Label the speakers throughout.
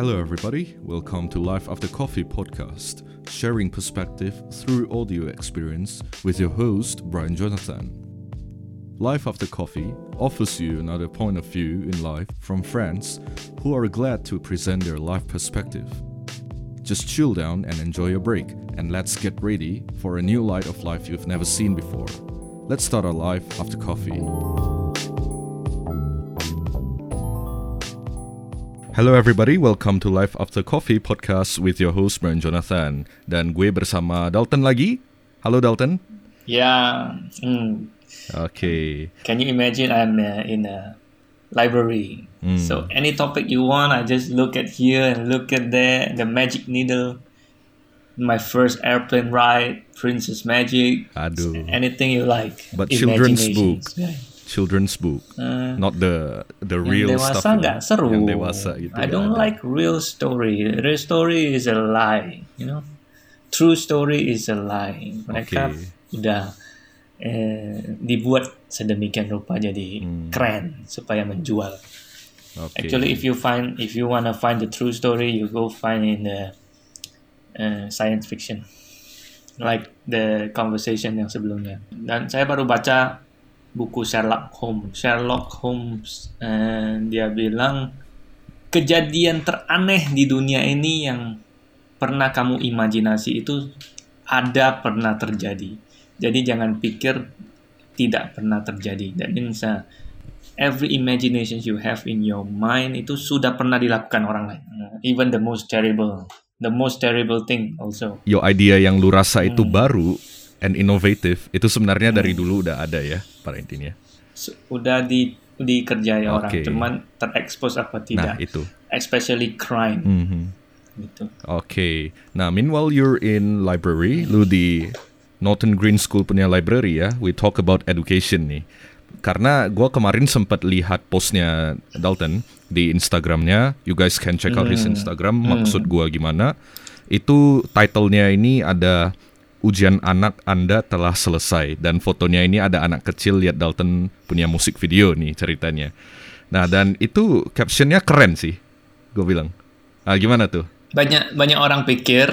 Speaker 1: Hello, everybody. Welcome to Life After Coffee podcast, sharing perspective through audio experience with your host, Brian Jonathan. Life After Coffee offers you another point of view in life from friends who are glad to present their life perspective. Just chill down and enjoy your break, and let's get ready for a new light of life you've never seen before. Let's start our life after coffee. Hello everybody, welcome to Life After Coffee podcast with your host Brian Jonathan dan gue bersama Dalton lagi. Halo Dalton.
Speaker 2: Yeah. mm.
Speaker 1: Oke.
Speaker 2: Can you imagine I'm uh, in a library? So any topic you want, I just look at here and look at there. The magic needle, my first airplane ride, Princess Magic,
Speaker 1: Aduh.
Speaker 2: anything you like.
Speaker 1: But children's
Speaker 2: Imaginations.
Speaker 1: book.
Speaker 2: Yeah.
Speaker 1: Children's book,
Speaker 2: Uh,
Speaker 1: not the the
Speaker 2: yang
Speaker 1: real
Speaker 2: dewasa
Speaker 1: stuff.
Speaker 2: nggak seru.
Speaker 1: Yang dewasa gitu.
Speaker 2: I
Speaker 1: nggak
Speaker 2: don't
Speaker 1: ada.
Speaker 2: like real story. Real story is a lie, you know. True story is a lie. Mereka
Speaker 1: Oke.
Speaker 2: udah eh, dibuat sedemikian rupa jadi
Speaker 1: Hmm.
Speaker 2: keren supaya menjual.
Speaker 1: Oke.
Speaker 2: Actually, if you find if you wanna find the true story, you go find in the uh, science fiction, like the conversation yang sebelumnya. Dan saya baru baca buku Sherlock Holmes. Sherlock Holmes, eh, dia bilang kejadian teraneh di dunia ini yang pernah kamu imajinasi itu ada pernah terjadi. Jadi jangan pikir tidak pernah terjadi. That means uh, every imagination you have in your mind itu sudah pernah dilakukan orang lain. Uh, even the most terrible, the most terrible thing also.
Speaker 1: Your idea yang lu rasa itu
Speaker 2: Hmm.
Speaker 1: baru and innovative itu sebenarnya dari dulu udah ada ya pada intinya.
Speaker 2: Udah di dikerjai orang,
Speaker 1: Oke.
Speaker 2: cuman terekspos apa
Speaker 1: Nah
Speaker 2: tidak.
Speaker 1: itu.
Speaker 2: Especially crime
Speaker 1: Mhm.
Speaker 2: gitu.
Speaker 1: Oke. Nah, meanwhile you're in library, lu di Norton Green School punya library ya. We talk about education nih. Karena gua kemarin sempat lihat postnya Dalton di Instagramnya. You guys can check out his Instagram. Maksud gua gimana? Itu titlenya ini ada ujian anak Anda telah selesai dan fotonya ini ada anak kecil lihat Dalton punya musik video nih ceritanya. Nah dan itu captionnya keren sih, gue bilang. Ah, gimana tuh?
Speaker 2: Banyak banyak orang pikir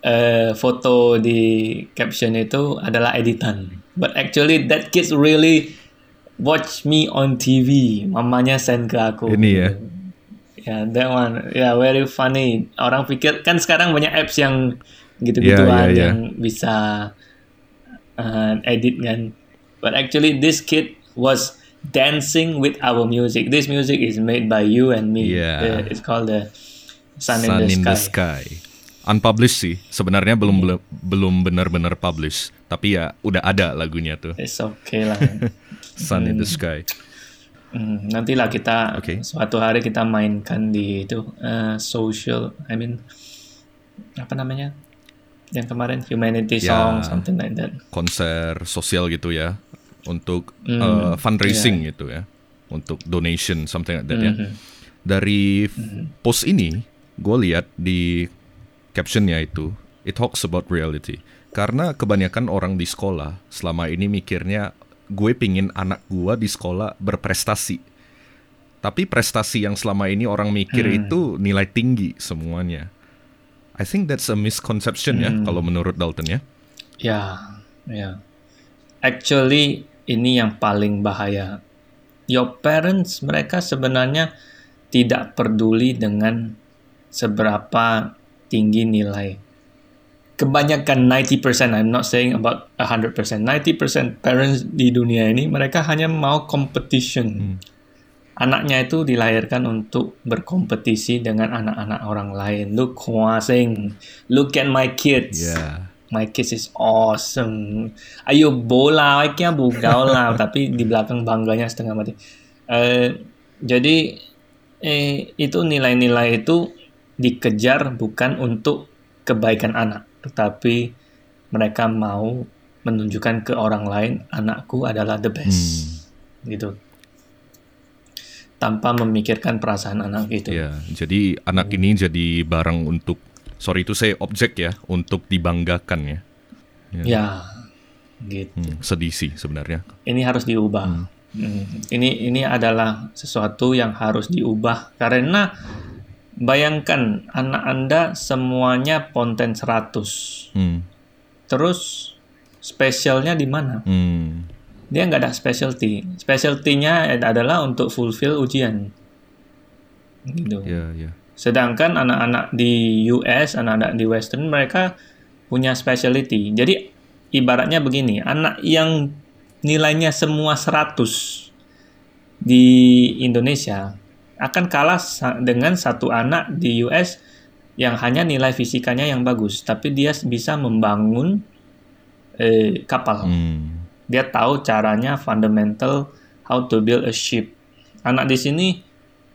Speaker 2: eh, foto di caption itu adalah editan. But actually that kids really watch me on TV. Mamanya send ke aku.
Speaker 1: Ini ya.
Speaker 2: Ya, that one. Ya, very funny. Orang pikir kan sekarang banyak apps yang Gitu-gituan
Speaker 1: ya, ya.
Speaker 2: yang bisa uh, edit kan. But actually this kid was dancing with our music. This music is made by you and me.
Speaker 1: Yeah.
Speaker 2: The- it's called the Sun,
Speaker 1: Sun
Speaker 2: in the Sky.
Speaker 1: Unpublished sih, sebenarnya belum bel- belum benar-benar publish, tapi ya udah ada lagunya tuh.
Speaker 2: It's okay lah.
Speaker 1: Sun in the Sky.
Speaker 2: Hmm, nantilah kita
Speaker 1: Oke.
Speaker 2: suatu hari kita mainkan di itu uh, social, I mean apa namanya? Yang kemarin humanity
Speaker 1: Ya.
Speaker 2: song something like that.
Speaker 1: Konser sosial gitu ya, untuk
Speaker 2: Hmm,
Speaker 1: uh, fundraising gitu ya, untuk donation something like that ya.
Speaker 2: Mhm.
Speaker 1: Dari f- post ini, gue lihat di captionnya itu, it talks about reality. Karena kebanyakan orang di sekolah selama ini mikirnya gue pingin anak gue di sekolah berprestasi. Tapi prestasi yang selama ini orang mikir itu nilai tinggi semuanya. I think that's a misconception ya kalau menurut Dalton ya.
Speaker 2: Ya, ya. Actually ini yang paling bahaya. Your parents mereka sebenarnya tidak peduli dengan seberapa tinggi nilai. Kebanyakan 90%, I'm not saying about 100%. 90% parents di dunia ini mereka hanya mau competition. Anaknya itu dilahirkan untuk berkompetisi dengan anak-anak orang lain. Look, Huasing. Look at my kids.
Speaker 1: Ya.
Speaker 2: My kids is awesome. Ayo bola, kaya bugau lah. Tapi di belakang bangganya setengah mati. Eh, jadi eh, itu nilai-nilai itu dikejar bukan untuk kebaikan anak, tetapi mereka mau menunjukkan ke orang lain anakku adalah the best, gitu. Tanpa memikirkan perasaan anak itu.
Speaker 1: Ya, jadi anak ini jadi barang untuk sorry itu saya objek ya untuk dibanggakan ya.
Speaker 2: Ya, gitu.
Speaker 1: Hmm, sedih sih sebenarnya.
Speaker 2: ini harus diubah. Hmm, Ini ini adalah sesuatu yang harus diubah karena bayangkan anak Anda semuanya ponten 100.
Speaker 1: Hmm.
Speaker 2: Terus spesialnya di mana?
Speaker 1: Hmm.
Speaker 2: Dia nggak ada specialty. Specialty-nya adalah untuk fulfill ujian. Gitu.
Speaker 1: Ya, ya.
Speaker 2: Sedangkan anak-anak di US, anak-anak di Western mereka punya specialty. Jadi ibaratnya begini, anak yang nilainya semua 100 di Indonesia akan kalah dengan satu anak di US yang hanya nilai fisikanya yang bagus, tapi dia bisa membangun eh, kapal.
Speaker 1: Hmm.
Speaker 2: Dia tahu caranya fundamental how to build a ship. Anak di sini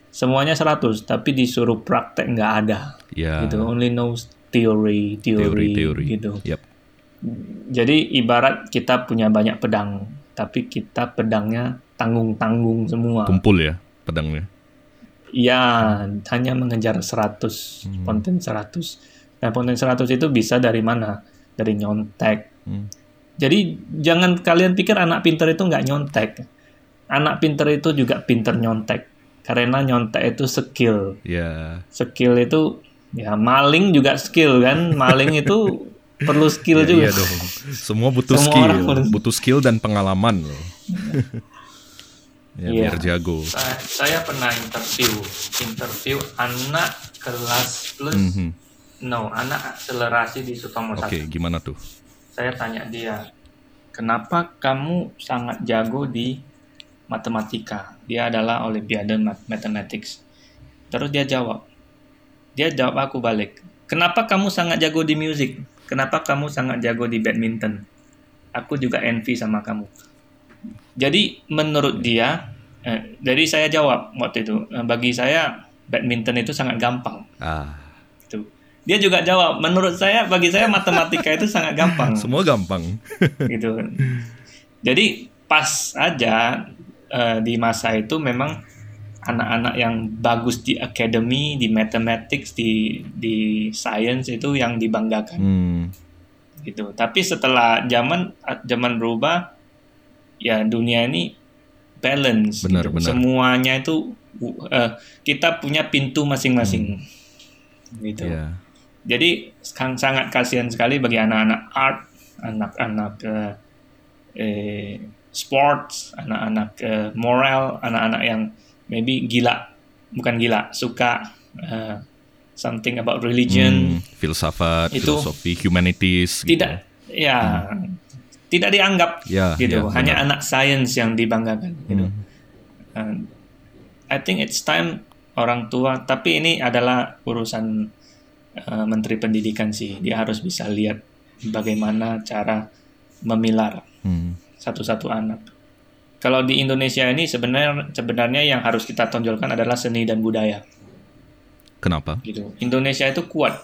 Speaker 2: semuanya 100, tapi disuruh praktek nggak ada.
Speaker 1: Ya.
Speaker 2: Gitu, only knows theory, theory,
Speaker 1: Teori-teori.
Speaker 2: gitu.
Speaker 1: Yap.
Speaker 2: Jadi ibarat kita punya banyak pedang, tapi kita pedangnya tanggung-tanggung semua.
Speaker 1: Kumpul ya pedangnya.
Speaker 2: Ya, hanya mengejar 100,
Speaker 1: Hmm.
Speaker 2: konten 100. Dan konten 100 itu bisa dari mana? Dari nyontek.
Speaker 1: Hmm.
Speaker 2: Jadi jangan kalian pikir anak pinter itu nggak nyontek. Anak pinter itu juga pinter nyontek. Karena nyontek itu skill.
Speaker 1: Ya.
Speaker 2: Skill itu ya maling juga skill kan. Maling itu perlu skill
Speaker 1: Ya,
Speaker 2: juga.
Speaker 1: Iya dong. Semua butuh
Speaker 2: Semua
Speaker 1: skill,
Speaker 2: orang
Speaker 1: butuh skill dan pengalaman loh. ya,
Speaker 2: Iya.
Speaker 1: biar jago.
Speaker 2: Saya, saya pernah interview, interview anak kelas plus,
Speaker 1: Mhm.
Speaker 2: no, anak akselerasi di Sutomo
Speaker 1: Oke,
Speaker 2: 1.
Speaker 1: gimana tuh?
Speaker 2: Saya tanya dia, kenapa kamu sangat jago di matematika? Dia adalah Olimpiade Math- Mathematics. Terus dia jawab, dia jawab aku balik, kenapa kamu sangat jago di musik? Kenapa kamu sangat jago di badminton? Aku juga envy sama kamu. Jadi menurut dia, eh, jadi saya jawab waktu itu, "Eh, bagi saya badminton itu sangat gampang.
Speaker 1: Ah.
Speaker 2: Dia juga jawab, menurut saya, bagi saya matematika itu sangat gampang
Speaker 1: semua gampang.
Speaker 2: gitu. Jadi pas aja eh, di masa itu memang anak-anak yang bagus di academy, di mathematics, di di science itu yang dibanggakan
Speaker 1: Hmm.
Speaker 2: gitu. Tapi setelah zaman zaman berubah, ya dunia ini balance.
Speaker 1: Benar,
Speaker 2: gitu.
Speaker 1: benar.
Speaker 2: Semuanya itu eh, kita punya pintu masing-masing. Gitu.
Speaker 1: Ya.
Speaker 2: Jadi sang- sangat kasihan sekali bagi anak-anak art, anak-anak eh, eh, sports, anak-anak eh, moral, anak-anak yang maybe gila, bukan gila, suka eh, something about religion.
Speaker 1: Hmm, filsafat,
Speaker 2: Itu-
Speaker 1: filosofi, humanities. gitu.
Speaker 2: Tidak, ya, tidak dianggap
Speaker 1: Ya,
Speaker 2: gitu.
Speaker 1: ya,
Speaker 2: Hanya
Speaker 1: benar.
Speaker 2: anak sains yang dibanggakan. Gitu.
Speaker 1: Hmm.
Speaker 2: And I think it's time orang tua, tapi ini adalah urusan uh, Menteri Pendidikan sih. Dia harus bisa lihat bagaimana cara memilar
Speaker 1: Hmm.
Speaker 2: satu-satu anak. Kalau di Indonesia ini sebenarnya sebenarnya yang harus kita tonjolkan adalah seni dan budaya.
Speaker 1: Kenapa?
Speaker 2: Gitu. Indonesia itu kuat,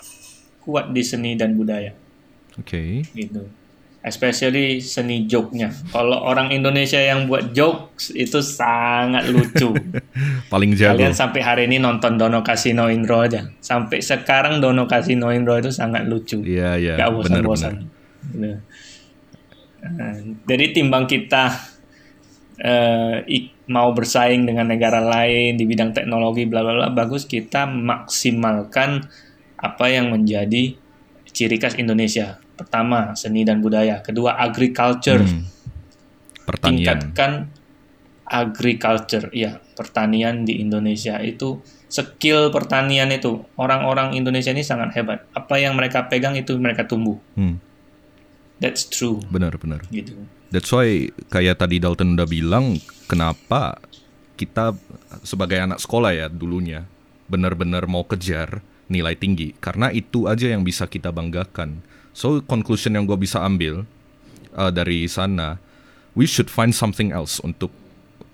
Speaker 2: kuat di seni dan budaya.
Speaker 1: Oke.
Speaker 2: Gitu. Especially seni joke-nya. Kalau orang Indonesia yang buat jokes itu sangat lucu.
Speaker 1: Paling jago.
Speaker 2: Kalian sampai hari ini nonton Dono Kasino Indro aja. Sampai sekarang Dono Kasino Indro itu sangat lucu.
Speaker 1: Iya, iya.
Speaker 2: Gak bosan-bosan.
Speaker 1: benar.
Speaker 2: Gitu. Eh, Jadi timbang kita eh, ik- mau bersaing dengan negara lain di bidang teknologi bla bla bla bagus kita maksimalkan apa yang menjadi ciri khas Indonesia. Pertama, seni dan budaya. Kedua, agriculture.
Speaker 1: Hmm. Pertanian.
Speaker 2: Tingkatkan agriculture. Ya, pertanian di Indonesia itu skill pertanian itu orang-orang Indonesia ini sangat hebat. Apa yang mereka pegang itu mereka tumbuh.
Speaker 1: Hmm.
Speaker 2: That's true
Speaker 1: Benar, benar.
Speaker 2: gitu.
Speaker 1: That's why kayak tadi Dalton udah bilang kenapa kita sebagai anak sekolah ya dulunya benar-benar mau kejar nilai tinggi karena itu aja yang bisa kita banggakan. So conclusion yang gue bisa ambil uh, dari sana, we should find something else untuk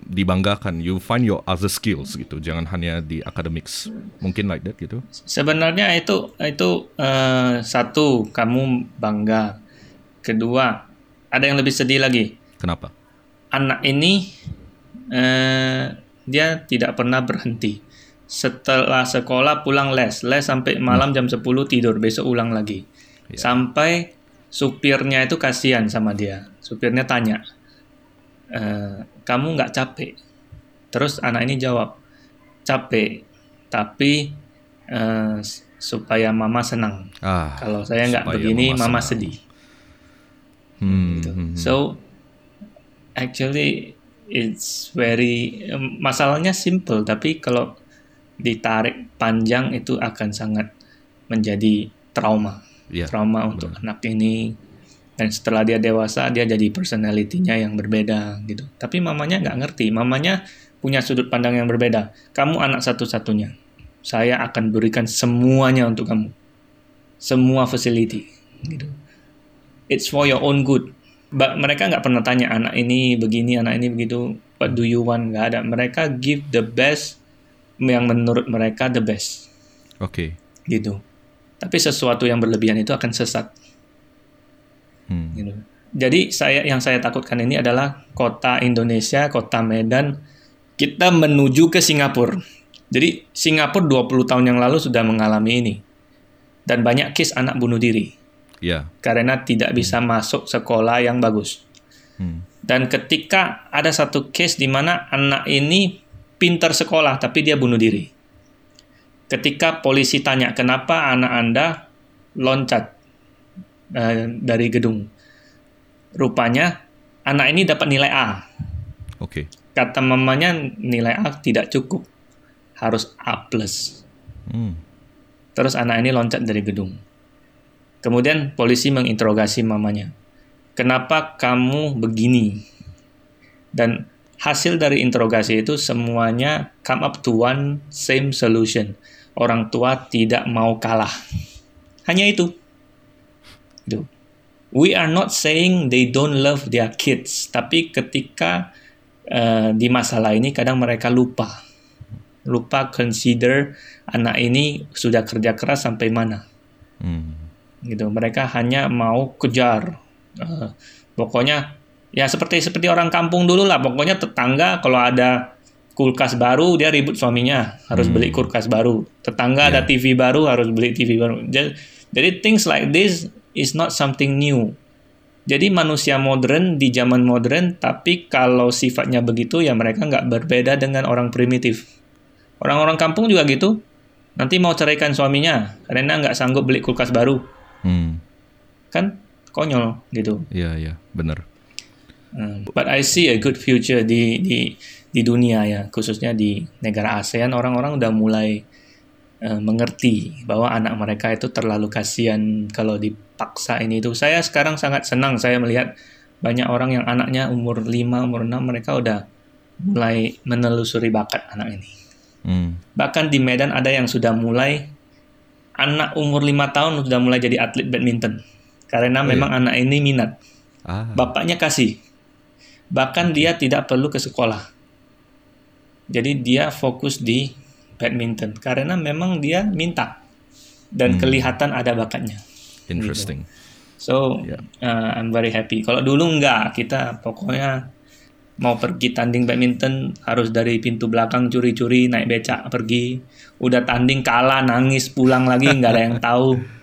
Speaker 1: dibanggakan. You find your other skills gitu, jangan hanya di academics. Mungkin like that gitu.
Speaker 2: Sebenarnya itu itu eh, satu kamu bangga. Kedua, ada yang lebih sedih lagi.
Speaker 1: Kenapa?
Speaker 2: Anak ini eh, dia tidak pernah berhenti. Setelah sekolah pulang les, les sampai malam jam 10 tidur, besok ulang lagi.
Speaker 1: Ya.
Speaker 2: Sampai supirnya itu kasihan sama dia. Supirnya tanya, "Eh, kamu nggak capek? Terus anak ini jawab, capek, tapi eh, supaya mama senang.
Speaker 1: Ah.
Speaker 2: Kalau saya nggak begini,
Speaker 1: mama
Speaker 2: mama
Speaker 1: senang.
Speaker 2: sedih.
Speaker 1: Hmm,
Speaker 2: gitu.
Speaker 1: hmm, hmm.
Speaker 2: So actually it's very em, masalahnya simple tapi kalau ditarik panjang itu akan sangat menjadi trauma.
Speaker 1: Iya,
Speaker 2: Trauma untuk anak ini dan setelah dia dewasa dia jadi personalitinya yang berbeda gitu. Tapi mamanya nggak ngerti, mamanya punya sudut pandang yang berbeda. Kamu anak satu-satunya. Saya akan berikan semuanya untuk kamu. Semua facility gitu it's for your own good. But mereka nggak pernah tanya anak ini begini, anak ini begitu. What do you want? Nggak ada. Mereka give the best yang menurut mereka the best,
Speaker 1: Oke.
Speaker 2: gitu. Tapi sesuatu yang berlebihan itu akan sesat,
Speaker 1: Hmm.
Speaker 2: gitu. Jadi saya yang saya takutkan ini adalah kota Indonesia, kota Medan, kita menuju ke Singapura. Jadi Singapura 20 tahun yang lalu sudah mengalami ini. Dan banyak case anak bunuh diri
Speaker 1: Ya.
Speaker 2: karena tidak bisa masuk sekolah yang bagus.
Speaker 1: Hmm.
Speaker 2: Dan ketika ada satu case di mana anak ini pintar sekolah tapi dia bunuh diri. Ketika polisi tanya kenapa anak Anda loncat eh, dari gedung. Rupanya anak ini dapat nilai A.
Speaker 1: Oke.
Speaker 2: Kata mamanya nilai A tidak cukup. Harus A+.
Speaker 1: Hmm.
Speaker 2: Terus anak ini loncat dari gedung. Kemudian polisi menginterogasi mamanya. Kenapa kamu begini? Dan hasil dari interogasi itu semuanya come up to one same solution. Orang tua tidak mau kalah. Hanya itu. We are not saying they don't love their kids, tapi ketika eh, di masalah ini kadang mereka lupa. Lupa consider anak ini sudah kerja keras sampai mana
Speaker 1: Hmm.
Speaker 2: gitu mereka hanya mau kejar Eh, pokoknya ya seperti seperti orang kampung dulu lah pokoknya tetangga kalau ada kulkas baru dia ribut suaminya harus
Speaker 1: Hmm.
Speaker 2: beli kulkas baru. Tetangga ada TV baru harus beli TV baru. Jadi, jadi things like this is not something new. Jadi manusia modern di zaman modern tapi kalau sifatnya begitu ya mereka nggak berbeda dengan orang primitif. Orang-orang kampung juga gitu. Nanti mau ceraikan suaminya karena nggak sanggup beli kulkas baru.
Speaker 1: Hmm.
Speaker 2: kan? Konyol gitu.
Speaker 1: Iya, iya, benar.
Speaker 2: Hmm, But I see a good future di di di dunia ya, khususnya di negara ASEAN orang-orang udah mulai eh, mengerti bahwa anak mereka itu terlalu kasihan kalau dipaksa ini itu. Saya sekarang sangat senang saya melihat banyak orang yang anaknya umur 5, umur 6 mereka udah mulai menelusuri bakat anak ini.
Speaker 1: Hmm.
Speaker 2: Bahkan di Medan ada yang sudah mulai anak umur 5 tahun sudah mulai jadi atlet badminton. Karena
Speaker 1: Oh,
Speaker 2: memang anak ini minat.
Speaker 1: Ah.
Speaker 2: Bapaknya kasih. Bahkan dia tidak perlu ke sekolah. Jadi dia fokus di badminton karena memang dia minta dan
Speaker 1: Hmm.
Speaker 2: kelihatan ada bakatnya.
Speaker 1: Interesting.
Speaker 2: So
Speaker 1: Ya.
Speaker 2: uh, I'm very happy. Kalau dulu enggak, kita pokoknya mau pergi tanding badminton harus dari pintu belakang curi-curi naik becak pergi. Udah tanding kalah nangis pulang lagi nggak ada yang tahu.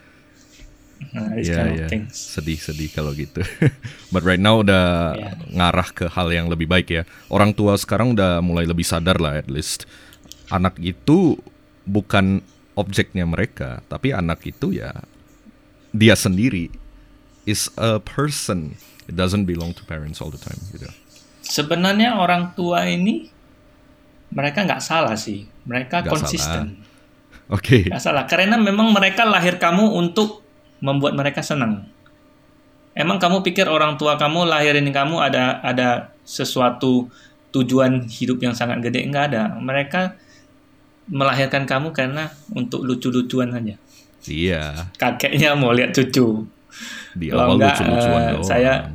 Speaker 2: Nah, this
Speaker 1: Iya,
Speaker 2: kind of
Speaker 1: iya.
Speaker 2: things.
Speaker 1: Sedih-sedih kalau gitu. But right now udah
Speaker 2: Ya.
Speaker 1: ngarah ke hal yang lebih baik ya. Orang tua sekarang udah mulai lebih sadar lah at least. Anak itu bukan objeknya mereka, tapi anak itu ya dia sendiri is a person. It doesn't belong to parents all the time gitu.
Speaker 2: Sebenarnya orang tua ini mereka nggak salah sih. Mereka
Speaker 1: Nggak
Speaker 2: konsisten.
Speaker 1: Oke.
Speaker 2: Nggak salah. Karena memang mereka lahir kamu untuk membuat mereka senang. Emang kamu pikir orang tua kamu lahirin kamu ada ada sesuatu tujuan hidup yang sangat gede? Nggak ada. Mereka melahirkan kamu karena untuk lucu-lucuan aja.
Speaker 1: Iya.
Speaker 2: Kakeknya mau lihat cucu.
Speaker 1: Di awal
Speaker 2: enggak,
Speaker 1: lucu-lucuan doang.
Speaker 2: saya-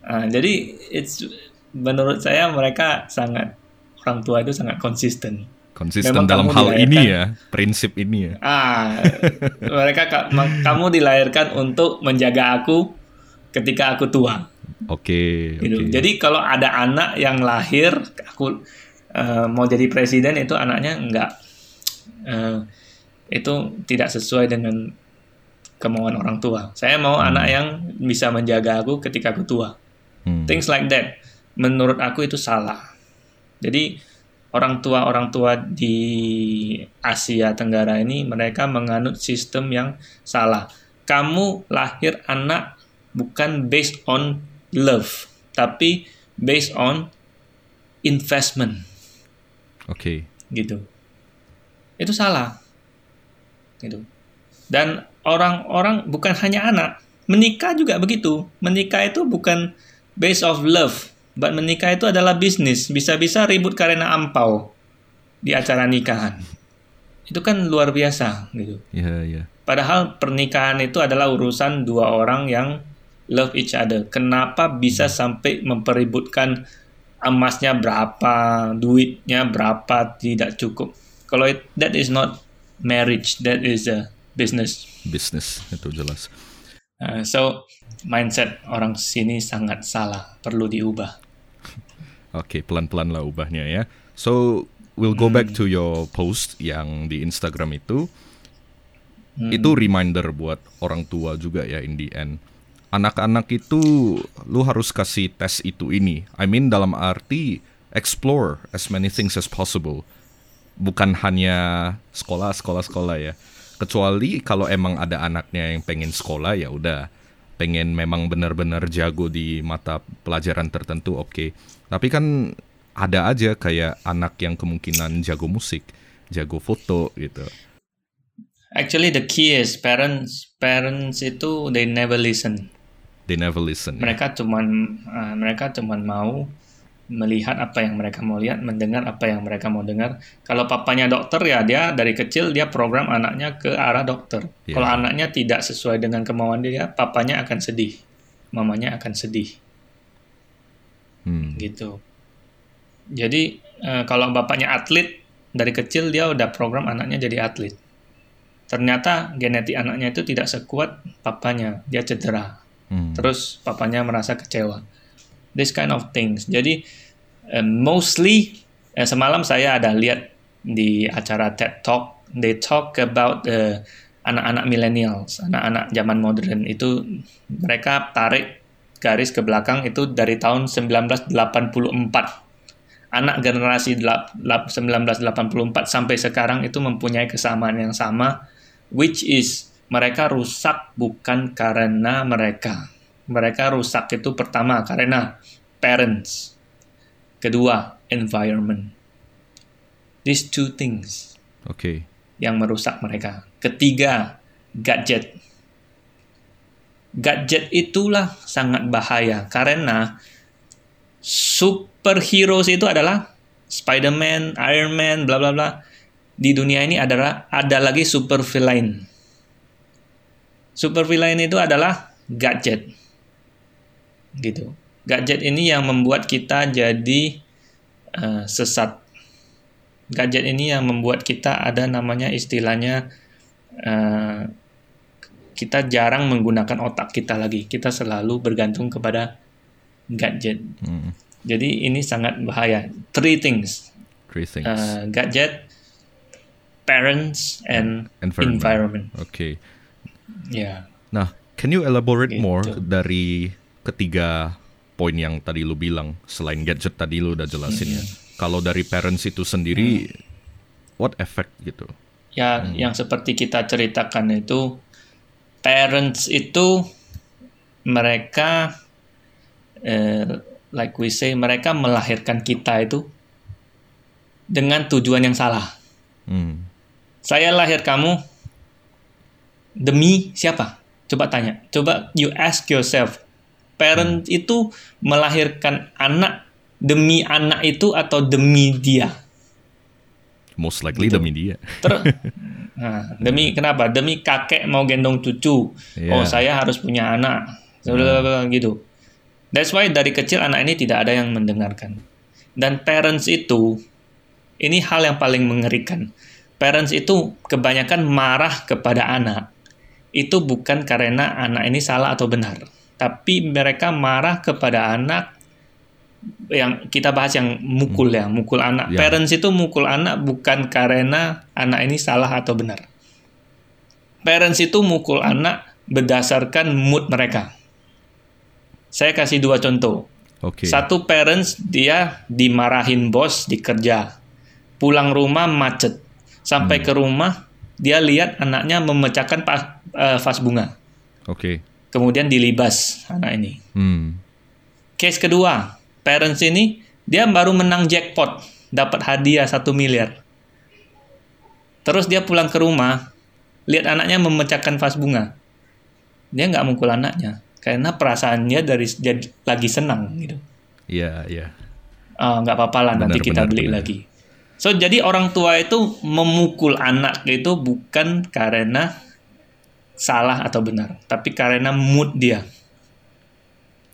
Speaker 2: Ah, jadi it's menurut saya mereka sangat orang tua itu sangat konsisten.
Speaker 1: Konsisten
Speaker 2: memang
Speaker 1: dalam hal ini
Speaker 2: dilahirkan-
Speaker 1: ya, prinsip ini ya.
Speaker 2: Ah, mereka ka- kamu dilahirkan untuk menjaga aku ketika aku tua.
Speaker 1: Oke,
Speaker 2: Gitu.
Speaker 1: oke.
Speaker 2: Jadi kalau ada anak yang lahir, aku eh, mau jadi presiden itu anaknya enggak, eh, itu tidak sesuai dengan kemauan orang tua. Saya mau anak yang bisa menjaga aku ketika aku tua.
Speaker 1: Hmm.
Speaker 2: Things like that. Menurut aku itu salah. Jadi orang tua orang tua di Asia Tenggara ini mereka menganut sistem yang salah. Kamu lahir anak bukan based on love, tapi based on investment.
Speaker 1: Oke.
Speaker 2: Gitu. Itu salah. Gitu. Dan orang-orang bukan hanya anak, menikah juga begitu. Menikah itu bukan based of love, but menikah itu adalah bisnis. Bisa-bisa ribut karena ampau di acara nikahan. Itu kan luar biasa gitu.
Speaker 1: Iya, iya.
Speaker 2: Padahal pernikahan itu adalah urusan dua orang yang love each other. Kenapa bisa sampai mempeributkan emasnya berapa, duitnya berapa tidak cukup? Kalau it- that is not marriage, that is a business.
Speaker 1: Bisnis itu jelas.
Speaker 2: Uh, so mindset orang sini sangat salah, perlu diubah.
Speaker 1: Oke, pelan-pelan lah ubahnya ya. So, we'll go back to your post yang di Instagram itu. Itu reminder buat orang tua juga ya in the end. Anak-anak itu lu harus kasih tes itu ini. I mean dalam arti explore as many things as possible. Bukan hanya sekolah, sekolah, sekolah ya. Kecuali kalau emang ada anaknya yang pengen sekolah ya udah pengen memang benar-benar jago di mata pelajaran tertentu oke. Tapi kan ada aja kayak anak yang kemungkinan jago musik, jago foto gitu.
Speaker 2: Actually the key is parents parents itu they never listen.
Speaker 1: They never listen. ya.
Speaker 2: Mereka cuman uh, mereka cuman mau melihat apa yang mereka mau lihat, mendengar apa yang mereka mau dengar. Kalau papanya dokter ya dia dari kecil dia program anaknya ke arah dokter.
Speaker 1: Iya.
Speaker 2: Kalau anaknya tidak sesuai dengan kemauan dia, papanya akan sedih, mamanya akan sedih,
Speaker 1: Hmm.
Speaker 2: gitu. Jadi eh, kalau bapaknya atlet dari kecil dia udah program anaknya jadi atlet. Ternyata genetik anaknya itu tidak sekuat papanya, dia cedera.
Speaker 1: Hmm.
Speaker 2: Terus papanya merasa kecewa. This kind of things. Jadi eh, mostly eh, semalam saya ada lihat di acara TED Talk, they talk about eh, anak-anak millennials, anak-anak zaman modern itu mereka tarik garis ke belakang itu dari tahun 1984. Anak generasi delap- lap- 1984 sampai sekarang itu mempunyai kesamaan yang sama which is mereka rusak bukan karena mereka. Mereka rusak itu pertama karena parents. Kedua, environment. These two things
Speaker 1: Oke.
Speaker 2: yang merusak mereka. Ketiga, gadget. Gadget itulah sangat bahaya karena superheroes itu adalah Spider-Man, Iron Man, bla bla bla. Di dunia ini adalah ada lagi super villain. Super villain itu adalah gadget. Gitu. Gadget ini yang membuat kita jadi eh, sesat. Gadget ini yang membuat kita ada namanya istilahnya eh, kita jarang menggunakan otak kita lagi. Kita selalu bergantung kepada gadget.
Speaker 1: Hmm.
Speaker 2: Jadi ini sangat bahaya. Three things:
Speaker 1: Three things.
Speaker 2: uh, gadget, parents, and
Speaker 1: Environment.
Speaker 2: environment.
Speaker 1: Oke.
Speaker 2: Ya.
Speaker 1: Nah, can you elaborate
Speaker 2: Gitu.
Speaker 1: more dari ketiga poin yang tadi lu bilang selain gadget tadi lu udah jelasin ya. Kalau dari parents itu sendiri what effect gitu?
Speaker 2: Ya, yang seperti kita ceritakan itu, parents itu mereka, eh, like we say, mereka melahirkan kita itu dengan tujuan yang salah.
Speaker 1: Hmm.
Speaker 2: Saya lahir kamu demi siapa? Coba tanya. Coba you ask yourself. Parent itu melahirkan anak demi anak itu atau demi dia?
Speaker 1: Most likely demi dia.
Speaker 2: Ter nah, demi kenapa? Demi kakek mau gendong cucu.
Speaker 1: Iya.
Speaker 2: Oh, saya harus punya anak. Blablabla, gitu. That's why dari kecil anak ini tidak ada yang mendengarkan. Dan parents itu ini hal yang paling mengerikan. Parents itu kebanyakan marah kepada anak. Itu bukan karena anak ini salah atau benar, tapi mereka marah kepada anak yang kita bahas yang mukul ya, mukul anak.
Speaker 1: Ya.
Speaker 2: Parents itu mukul anak bukan karena anak ini salah atau benar. Parents itu mukul anak berdasarkan mood mereka. Saya kasih dua contoh.
Speaker 1: Oke.
Speaker 2: Satu parents dia dimarahin bos di kerja. pulang rumah macet. Sampai ke rumah dia lihat anaknya memecahkan pas, eh, vas bunga.
Speaker 1: Oke.
Speaker 2: Kemudian dilibas anak ini.
Speaker 1: Hmm.
Speaker 2: Case kedua, parents ini dia baru menang jackpot, dapat hadiah satu miliar. Terus dia pulang ke rumah, lihat anaknya memecahkan vas bunga. Dia nggak mukul anaknya, karena perasaannya dari dia lagi senang gitu.
Speaker 1: Iya, iya.
Speaker 2: Ah, nggak apa-apa lah nanti
Speaker 1: Benar,
Speaker 2: kita
Speaker 1: benar,
Speaker 2: beli
Speaker 1: benar.
Speaker 2: lagi. So jadi orang tua itu memukul anak itu bukan karena salah atau benar, tapi karena mood dia.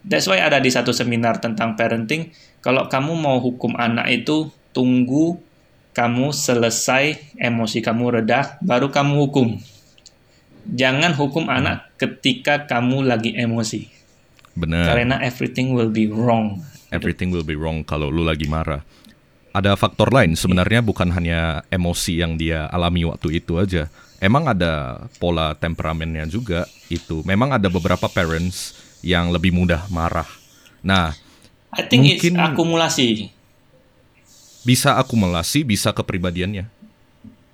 Speaker 2: That's why ada di satu seminar tentang parenting, kalau kamu mau hukum anak itu tunggu kamu selesai emosi kamu reda, baru kamu hukum. Jangan hukum anak ketika kamu lagi emosi,
Speaker 1: Benar.
Speaker 2: karena everything will be wrong.
Speaker 1: Everything will be wrong kalau lu lagi marah. Ada faktor lain sebenarnya bukan hanya emosi yang dia alami waktu itu aja. Emang ada pola temperamennya juga itu. Memang ada beberapa parents yang lebih mudah marah. Nah,
Speaker 2: I think
Speaker 1: Mungkin-
Speaker 2: it's akumulasi.
Speaker 1: bisa akumulasi, bisa kepribadiannya.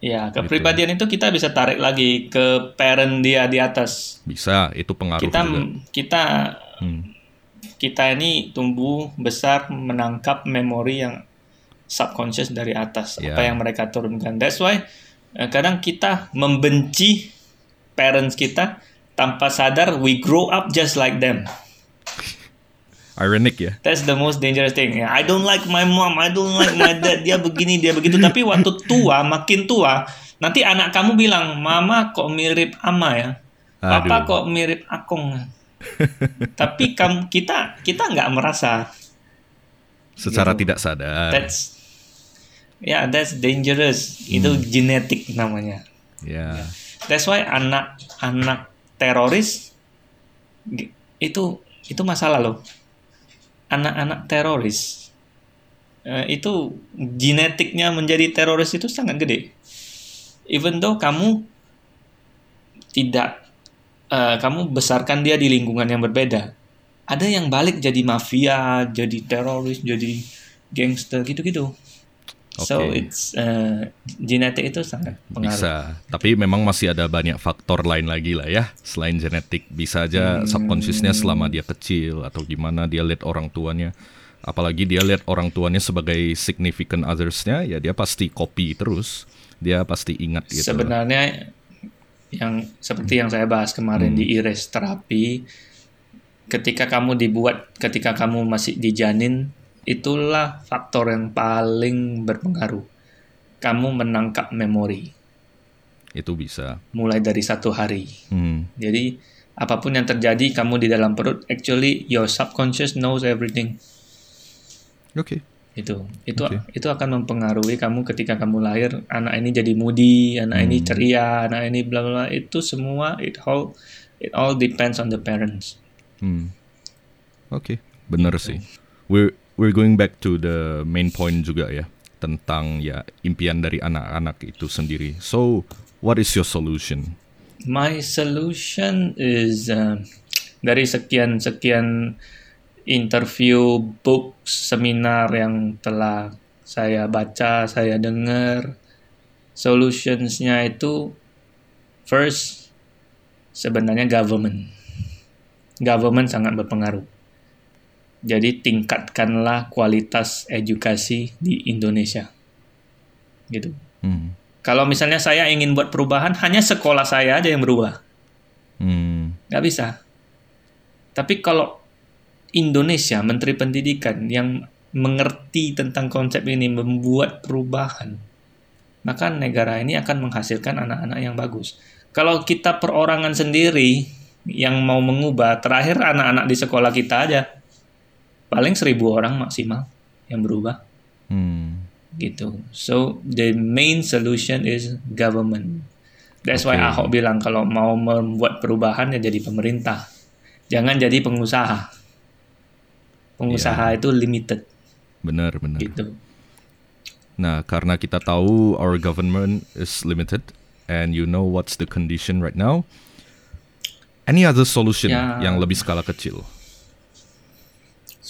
Speaker 2: Ya, kepribadian itu kita bisa tarik lagi ke parent dia di atas.
Speaker 1: Bisa, itu pengaruh
Speaker 2: Kita
Speaker 1: juga.
Speaker 2: kita
Speaker 1: Hmm.
Speaker 2: kita ini tumbuh besar menangkap memori yang subconscious dari atas
Speaker 1: Ya.
Speaker 2: apa yang mereka turunkan. That's why kadang kita membenci parents kita tanpa sadar we grow up just like them.
Speaker 1: Ironic ya.
Speaker 2: That's the most dangerous thing. Ya, I don't like my mom, I don't like my dad. Dia begini, dia begitu. Tapi waktu tua, makin tua, nanti anak kamu bilang, Mama kok mirip Ama ya, Papa
Speaker 1: Aduh.
Speaker 2: kok mirip Akong. Tapi kamu kita kita nggak merasa.
Speaker 1: Secara
Speaker 2: Gitu.
Speaker 1: tidak sadar.
Speaker 2: That's ya that's dangerous. Itu
Speaker 1: Hmm.
Speaker 2: genetik namanya.
Speaker 1: Ya.
Speaker 2: That's why anak-anak teroris gi- itu itu masalah loh. Anak-anak teroris eh, itu genetiknya menjadi teroris itu sangat gede. Even though kamu tidak eh, kamu besarkan dia di lingkungan yang berbeda. Ada yang balik jadi mafia, jadi teroris, jadi gangster gitu-gitu. So
Speaker 1: Oke.
Speaker 2: it's eh, genetik itu sangat pengaruh.
Speaker 1: Bisa, tapi memang masih ada banyak faktor lain lagi lah ya selain genetik. Bisa aja subconsciousnya selama dia kecil atau gimana dia lihat orang tuanya. Apalagi dia lihat orang tuanya sebagai significant others-nya, ya dia pasti copy terus. Dia pasti ingat gitu.
Speaker 2: Sebenarnya yang seperti yang saya bahas kemarin di iris terapi, ketika kamu dibuat, ketika kamu masih dijanin, itulah faktor yang paling berpengaruh. Kamu menangkap memori
Speaker 1: Itu bisa.
Speaker 2: mulai dari satu hari.
Speaker 1: Hmm.
Speaker 2: Jadi apa pun yang terjadi kamu di dalam perut, actually your subconscious knows everything.
Speaker 1: Oke.
Speaker 2: itu itu
Speaker 1: Oke.
Speaker 2: itu akan mempengaruhi kamu ketika kamu lahir anak ini jadi moody anak ini
Speaker 1: Hmm.
Speaker 2: ceria anak ini bla bla itu semua it all it all depends on the parents
Speaker 1: Hmm. Oke, bener sih. We're we're going back to the main point juga ya tentang ya impian dari anak-anak itu sendiri. So, what is your solution?
Speaker 2: my solution is uh, dari sekian sekian interview book seminar yang telah saya baca saya dengar solutionsnya itu first sebenarnya government government sangat berpengaruh jadi tingkatkanlah kualitas edukasi di Indonesia. Gitu.
Speaker 1: Hmm.
Speaker 2: kalau misalnya saya ingin buat perubahan hanya sekolah saya aja yang berubah.
Speaker 1: Hmm.
Speaker 2: bisa. Tapi kalau Indonesia Menteri Pendidikan yang mengerti tentang konsep ini membuat perubahan maka negara ini akan menghasilkan anak-anak yang bagus. Kalau kita perorangan sendiri yang mau mengubah terakhir anak-anak di sekolah kita aja paling seribu orang maksimal yang berubah
Speaker 1: Hmm.
Speaker 2: gitu. So the main solution is government. That's why
Speaker 1: Oke.
Speaker 2: Ahok bilang kalau mau membuat perubahan ya jadi pemerintah. Jangan jadi pengusaha. Pengusaha itu limited
Speaker 1: Benar, benar.
Speaker 2: gitu.
Speaker 1: Nah, karena kita tahu our government is limited and you know what's the condition right now. Any other solution
Speaker 2: Ya.
Speaker 1: yang lebih skala kecil?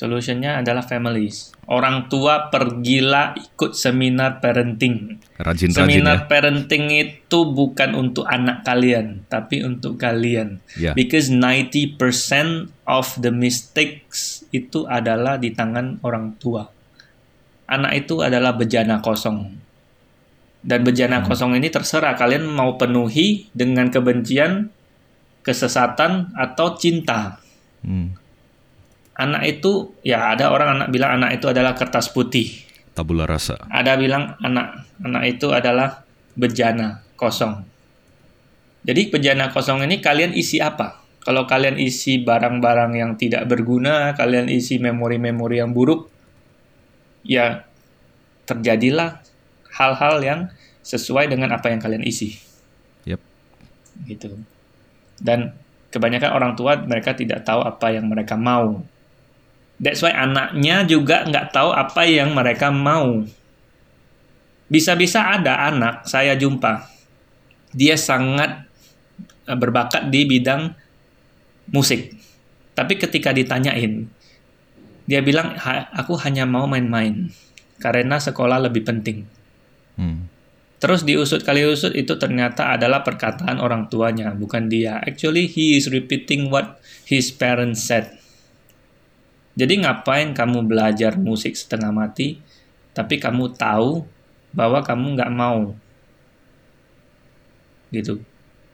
Speaker 2: Solutionnya adalah families. Orang tua pergilah ikut seminar parenting.
Speaker 1: Rajin-rajin
Speaker 2: Seminar
Speaker 1: ya.
Speaker 2: parenting itu bukan untuk anak kalian, tapi untuk kalian.
Speaker 1: Ya.
Speaker 2: Because 90% of the mistakes itu adalah di tangan orang tua. Anak itu adalah bejana kosong. Dan bejana kosong ini terserah kalian mau penuhi dengan kebencian, kesesatan, atau cinta.
Speaker 1: Hmm.
Speaker 2: Anak itu, ya ada orang anak bilang anak itu adalah kertas putih.
Speaker 1: Tabula rasa.
Speaker 2: Ada bilang anak anak itu adalah bejana kosong. Jadi bejana kosong ini kalian isi apa? Kalau kalian isi barang-barang yang tidak berguna, kalian isi memori-memori yang buruk, ya terjadilah hal-hal yang sesuai dengan apa yang kalian isi.
Speaker 1: Yep.
Speaker 2: Gitu. Dan kebanyakan orang tua mereka tidak tahu apa yang mereka mau. That's why anaknya juga nggak tahu apa yang mereka mau. Bisa-bisa ada anak saya jumpa, dia sangat eh, berbakat di bidang musik. Tapi ketika ditanyain, dia bilang, "Ha- aku hanya mau main-main karena sekolah lebih penting.
Speaker 1: Hmm.
Speaker 2: Terus diusut kali usut itu ternyata adalah perkataan orang tuanya, bukan dia. Actually, he is repeating what his parents said. Jadi ngapain kamu belajar musik setengah mati, tapi kamu tahu bahwa kamu nggak mau. Gitu.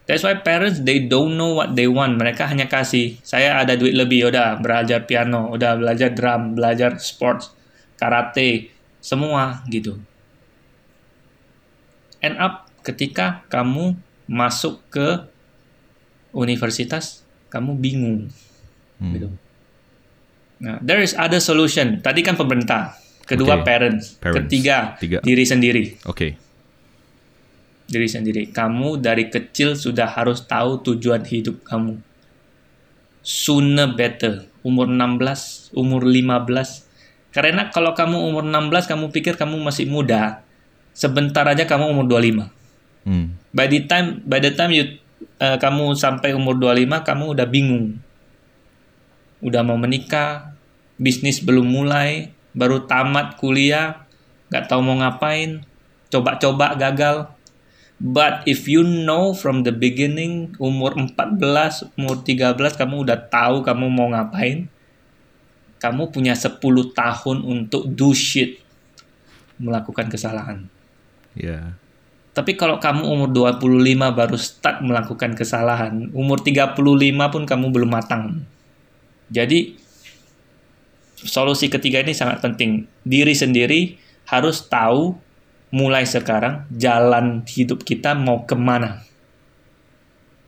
Speaker 2: That's why parents they don't know what they want. Mereka hanya kasih, saya ada duit lebih, udah belajar piano, udah belajar drum, belajar sports, karate, semua gitu. End up ketika kamu masuk ke universitas, kamu bingung
Speaker 1: Hmm.
Speaker 2: gitu. Nah, there is other solution. Tadi kan pemerintah, kedua
Speaker 1: Oke.
Speaker 2: parents,
Speaker 1: Parents.
Speaker 2: ketiga
Speaker 1: Tiga.
Speaker 2: diri sendiri.
Speaker 1: Oke.
Speaker 2: Diri sendiri. Kamu dari kecil sudah harus tahu tujuan hidup kamu. Sooner better. Umur 16, umur 15. Karena kalau kamu umur 16 kamu pikir kamu masih muda, sebentar aja kamu umur 25.
Speaker 1: Hmm.
Speaker 2: By the time by the time you eh, kamu sampai umur 25 kamu udah bingung. Udah mau menikah, bisnis belum mulai, baru tamat kuliah, nggak tahu mau ngapain, coba-coba gagal. But if you know from the beginning umur 14, umur 13 kamu udah tahu kamu mau ngapain. Kamu punya 10 tahun untuk do shit. Melakukan kesalahan.
Speaker 1: Ya.
Speaker 2: Tapi kalau kamu umur 25 baru start melakukan kesalahan, umur 35 pun kamu belum matang. Jadi solusi ketiga ini sangat penting. Diri sendiri harus tahu mulai sekarang jalan hidup kita mau ke mana.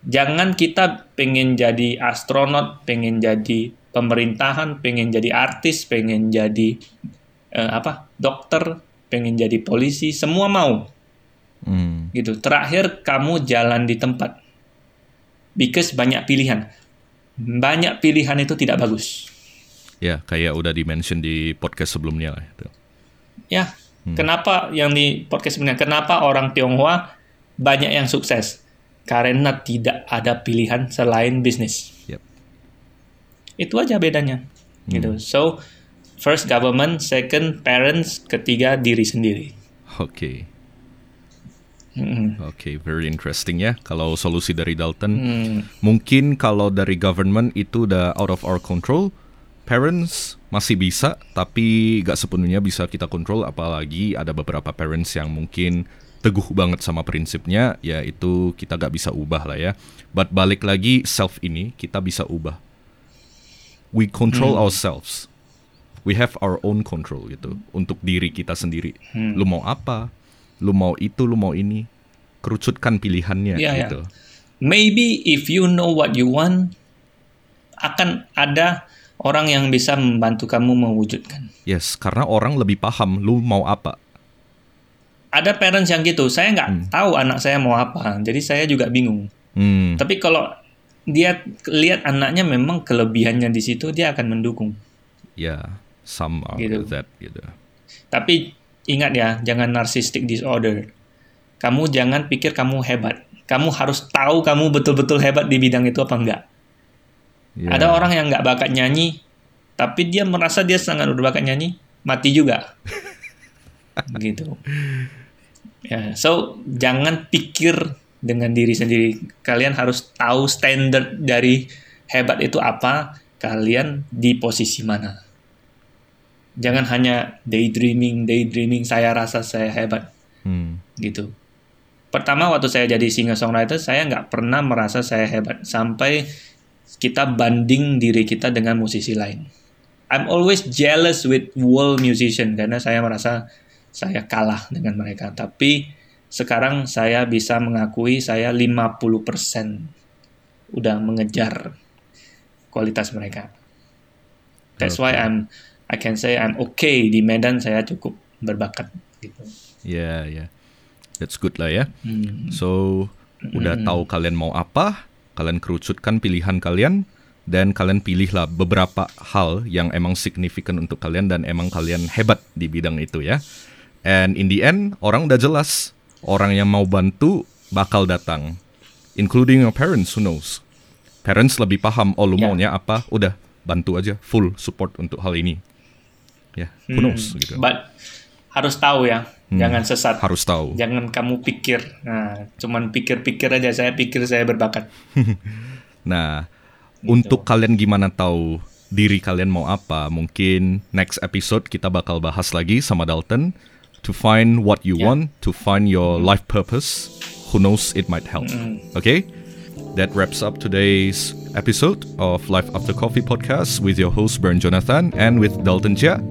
Speaker 2: Jangan kita pengen jadi astronot, pengen jadi pemerintahan, pengen jadi artis, pengen jadi eh, apa dokter, pengen jadi polisi, semua mau
Speaker 1: Hmm.
Speaker 2: gitu. Terakhir kamu jalan di tempat. Because banyak pilihan. Banyak pilihan itu tidak bagus.
Speaker 1: Ya, kayak udah di-mention di podcast sebelumnya lah itu.
Speaker 2: Ya, kenapa yang di podcast sebelumnya, kenapa orang Tionghoa banyak yang sukses? Karena tidak ada pilihan selain bisnis.
Speaker 1: Yep.
Speaker 2: Itu aja bedanya. Gitu. So, first government, second parents, ketiga diri sendiri.
Speaker 1: Oke.
Speaker 2: Mm.
Speaker 1: Oke, very interesting ya. Kalau solusi dari Dalton,
Speaker 2: Hmm.
Speaker 1: mungkin kalau dari government itu udah out of our control, parents masih bisa, tapi gak sepenuhnya bisa kita kontrol. Apalagi ada beberapa parents yang mungkin teguh banget sama prinsipnya, ya itu kita gak bisa ubah lah ya. But balik lagi self ini kita bisa ubah. We control ourselves. We have our own control gitu untuk diri kita sendiri. Lu mau apa? Lu mau itu, lu mau ini. Kerucutkan pilihannya
Speaker 2: Iya, iya.
Speaker 1: gitu.
Speaker 2: Maybe if you know what you want, akan ada orang yang bisa membantu kamu mewujudkan.
Speaker 1: Yes, karena orang lebih paham lu mau apa.
Speaker 2: Ada parents yang gitu, saya nggak tahu anak saya mau apa, jadi saya juga bingung.
Speaker 1: Hmm,
Speaker 2: Tapi kalau dia lihat anaknya memang kelebihannya di situ, dia akan mendukung.
Speaker 1: ya, some are
Speaker 2: Gitu.
Speaker 1: that gitu.
Speaker 2: Tapi ingat ya, jangan narcissistic disorder. Kamu jangan pikir kamu hebat. Kamu harus tahu kamu betul-betul hebat di bidang itu apa enggak.
Speaker 1: Ya,
Speaker 2: Ada orang yang nggak bakat nyanyi, tapi dia merasa dia sangat berbakat nyanyi, mati juga. gitu. Ya, so jangan pikir dengan diri sendiri. Kalian harus tahu standar dari hebat itu apa, kalian di posisi mana. Jangan hanya daydreaming, daydreaming saya rasa saya hebat.
Speaker 1: Hmm.
Speaker 2: Gitu. Pertama waktu saya jadi singer songwriter, saya nggak pernah merasa saya hebat sampai kita banding diri kita dengan musisi lain. I'm always jealous with world musician karena saya merasa saya kalah dengan mereka. Tapi sekarang saya bisa mengakui saya 50% udah mengejar kualitas mereka. That's why. I'm I can say I'm okay di Medan saya cukup berbakat gitu.
Speaker 1: Ya, ya. That's good lah ya.
Speaker 2: Hmm.
Speaker 1: So, udah tahu kalian mau apa, kalian kerucutkan pilihan kalian, dan kalian pilihlah beberapa hal yang emang signifikan untuk kalian dan emang kalian hebat di bidang itu ya. And in the end, orang udah jelas. Orang yang mau bantu bakal datang. Including your parents, who knows. Parents lebih paham, oh lu
Speaker 2: Ya.
Speaker 1: maunya apa, udah bantu aja, full support untuk hal ini. Ya, who knows gitu.
Speaker 2: But harus tahu ya, jangan sesat.
Speaker 1: Harus tahu.
Speaker 2: Jangan kamu pikir, nah, cuman pikir-pikir aja. Saya pikir saya berbakat.
Speaker 1: Nah, untuk kalian gimana tahu diri kalian mau apa? Mungkin next episode kita bakal bahas lagi sama Dalton to find what you
Speaker 2: Yeah.
Speaker 1: want, to find your life purpose. Who knows it might help. Okay? That wraps up today's episode of Life After Coffee podcast with your host Bern Jonathan and with Dalton Chia.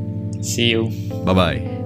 Speaker 2: See you.
Speaker 1: Bye bye.